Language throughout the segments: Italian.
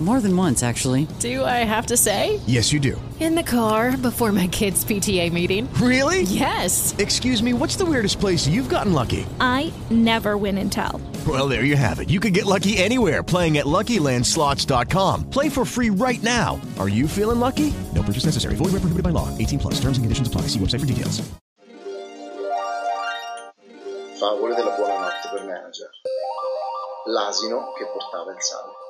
More than once, actually. Do I have to say? Yes, you do. In the car before my kids' PTA meeting. Really? Yes. Excuse me, what's the weirdest place you've gotten lucky? I never win and tell. Well, there you have it. You can get lucky anywhere playing at LuckyLandSlots.com. Play for free right now. Are you feeling lucky? No purchase necessary. Void where prohibited by law. 18 plus. Terms and conditions apply. See website for details. Favole della buonanotte per manager. L'asino che portava il sale.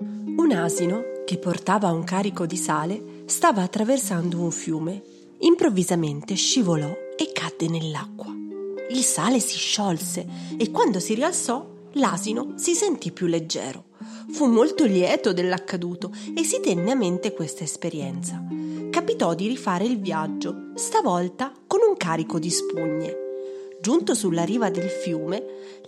Un asino che portava un carico di sale stava attraversando un fiume. Improvvisamente scivolò e cadde nell'acqua. Il sale si sciolse e quando si rialzò l'asino si sentì più leggero. Fu molto lieto dell'accaduto e si tenne a mente questa esperienza. Capitò di rifare il viaggio, stavolta con un carico di spugne. Giunto sulla riva del fiume,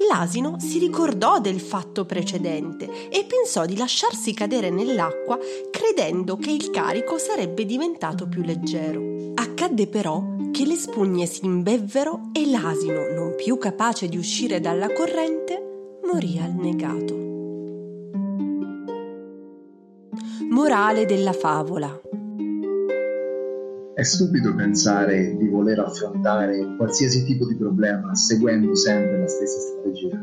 l'asino si ricordò del fatto precedente e pensò di lasciarsi cadere nell'acqua credendo che il carico sarebbe diventato più leggero. Accadde però che le spugne si imbevvero e l'asino, non più capace di uscire dalla corrente, morì annegato. Morale della favola. È stupido pensare di voler affrontare qualsiasi tipo di problema seguendo sempre la stessa strategia.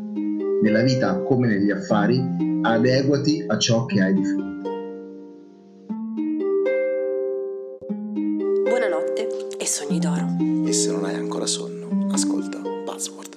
Nella vita, come negli affari, adeguati a ciò che hai di fronte. Buonanotte e sogni d'oro. E se non hai ancora sonno, ascolta Password.